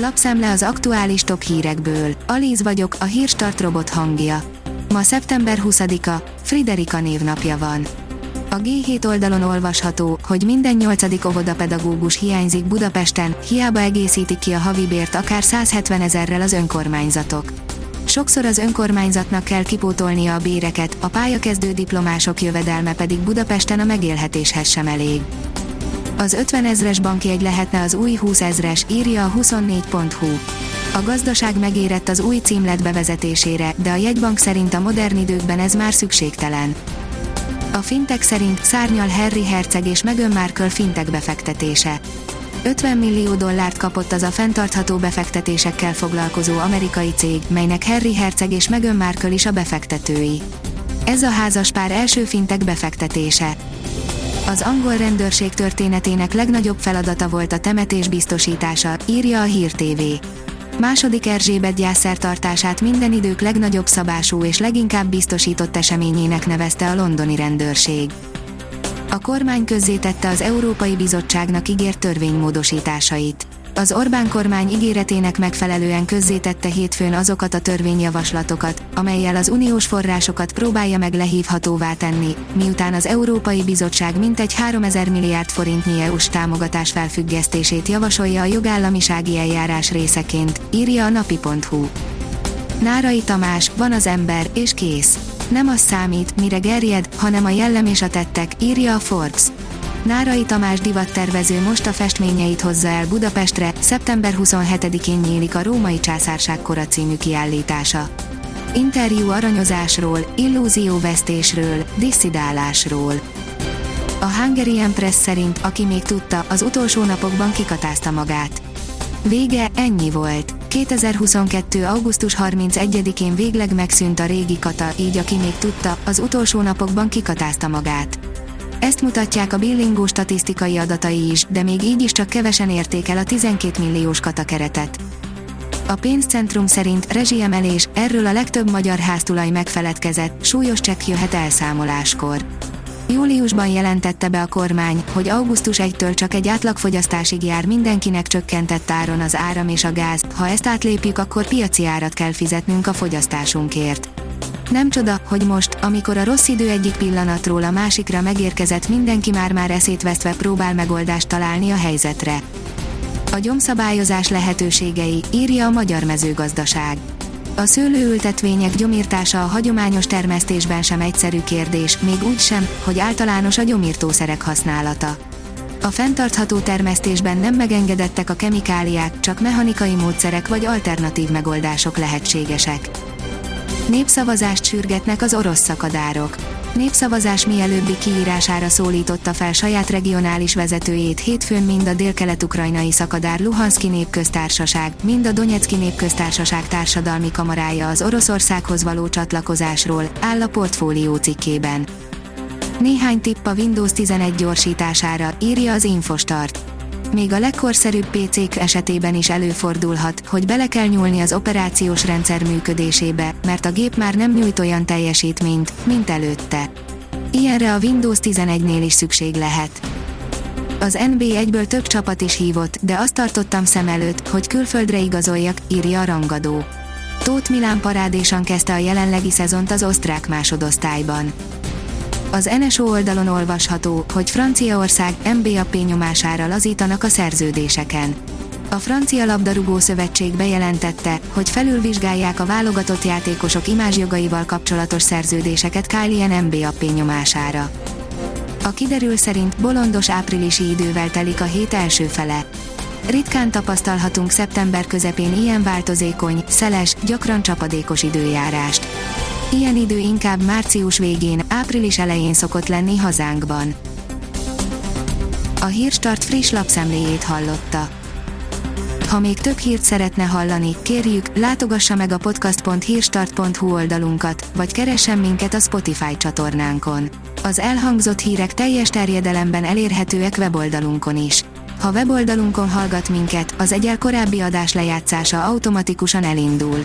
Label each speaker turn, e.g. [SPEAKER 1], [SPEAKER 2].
[SPEAKER 1] Lapszemle az aktuális top hírekből. Alíz vagyok, a hírstart robot hangja. Ma szeptember 20-a, Friderika névnapja van. A G7 oldalon olvasható, hogy minden nyolcadik óvodapedagógus hiányzik Budapesten, hiába egészítik ki a havi bért akár 170 ezerrel az önkormányzatok. Sokszor az önkormányzatnak kell kipótolnia a béreket, a pályakezdő diplomások jövedelme pedig Budapesten a megélhetéshez sem elég. Az 50 ezres bankjegy lehetne az új 20 ezres, írja a 24.hu. A gazdaság megérett az új címlet bevezetésére, de a jegybank szerint a modern időkben ez már szükségtelen. A fintek szerint szárnyal Harry Herceg és Meghan Markle fintek befektetése. 50 millió dollárt kapott az a fenntartható befektetésekkel foglalkozó amerikai cég, melynek Harry Herceg és Meghan Markle is a befektetői. Ez a házas pár első fintek befektetése. Az angol rendőrség történetének legnagyobb feladata volt a temetés biztosítása, írja a Hír TV. Második Erzsébet gyászszertartását minden idők legnagyobb szabású és leginkább biztosított eseményének nevezte a londoni rendőrség. A kormány közzétette az Európai Bizottságnak ígért törvénymódosításait. Az Orbán kormány ígéretének megfelelően közzétette hétfőn azokat a törvényjavaslatokat, amelyel az uniós forrásokat próbálja meg lehívhatóvá tenni, miután az Európai Bizottság mintegy 3000 milliárd forintnyi EU-s támogatás felfüggesztését javasolja a jogállamisági eljárás részeként, írja a napi.hu. Nárai Tamás, van az ember, és kész. Nem az számít, mire gerjed, hanem a jellem és a tettek, írja a Forbes. Nárai Tamás divattervező most a festményeit hozza el Budapestre, szeptember 27-én nyílik a Római Császárság kora című kiállítása. Interjú aranyozásról, illúzióvesztésről, disszidálásról. A Hungarian Press szerint, aki még tudta, az utolsó napokban kikatázta magát. Vége, ennyi volt. 2022. augusztus 31-én végleg megszűnt a régi kata, így aki még tudta, az utolsó napokban kikatázta magát. Ezt mutatják a billingó statisztikai adatai is, de még így is csak kevesen érték el a 12 milliós katakeretet. A pénzcentrum szerint rezsiemelés, erről a legtöbb magyar háztulaj megfeledkezett, súlyos csekk jöhet elszámoláskor. Júliusban jelentette be a kormány, hogy augusztus 1-től csak egy átlagfogyasztásig jár mindenkinek csökkentett áron az áram és a gáz, ha ezt átlépjük akkor piaci árat kell fizetnünk a fogyasztásunkért. Nem csoda, hogy most, amikor a rossz idő egyik pillanatról a másikra megérkezett mindenki már-már eszét vesztve próbál megoldást találni a helyzetre. A gyomszabályozás lehetőségei, írja a Magyar Mezőgazdaság. A szőlőültetvények gyomírtása a hagyományos termesztésben sem egyszerű kérdés, még úgy sem, hogy általános a gyomírtószerek használata. A fenntartható termesztésben nem megengedettek a kemikáliák, csak mechanikai módszerek vagy alternatív megoldások lehetségesek. Népszavazást sürgetnek az orosz szakadárok. Népszavazás mielőbbi kiírására szólította fel saját regionális vezetőjét hétfőn mind a délkelet-ukrajnai szakadár Luhanszki népköztársaság, mind a Donetszki népköztársaság társadalmi kamarája az Oroszországhoz való csatlakozásról, áll a portfólió cikkében. Néhány tipp a Windows 11 gyorsítására, írja az Infostart még a legkorszerűbb PC-k esetében is előfordulhat, hogy bele kell nyúlni az operációs rendszer működésébe, mert a gép már nem nyújt olyan teljesítményt, mint előtte. Ilyenre a Windows 11-nél is szükség lehet. Az NB1-ből több csapat is hívott, de azt tartottam szem előtt, hogy külföldre igazoljak, írja a rangadó. Tóth Milán parádésan kezdte a jelenlegi szezont az osztrák másodosztályban. Az NSO oldalon olvasható, hogy Franciaország MBAP nyomására lazítanak a szerződéseken. A Francia Labdarúgó Szövetség bejelentette, hogy felülvizsgálják a válogatott játékosok imázsjogaival kapcsolatos szerződéseket Kylian MBAP nyomására. A kiderül szerint bolondos áprilisi idővel telik a hét első fele. Ritkán tapasztalhatunk szeptember közepén ilyen változékony, szeles, gyakran csapadékos időjárást. Ilyen idő inkább március végén, április elején szokott lenni hazánkban. A Hírstart friss lapszemléjét hallotta. Ha még több hírt szeretne hallani, kérjük, látogassa meg a podcast.hírstart.hu oldalunkat, vagy keressen minket a Spotify csatornánkon. Az elhangzott hírek teljes terjedelemben elérhetőek weboldalunkon is. Ha weboldalunkon hallgat minket, az egyel korábbi adás lejátszása automatikusan elindul.